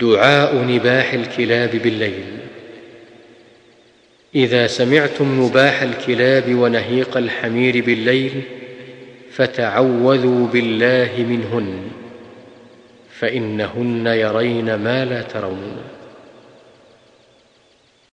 دعاء نباح الكلاب بالليل. إذا سمعتم نباح الكلاب ونهيق الحمير بالليل فتعوذوا بالله منهن فإنهن يرين ما لا ترون.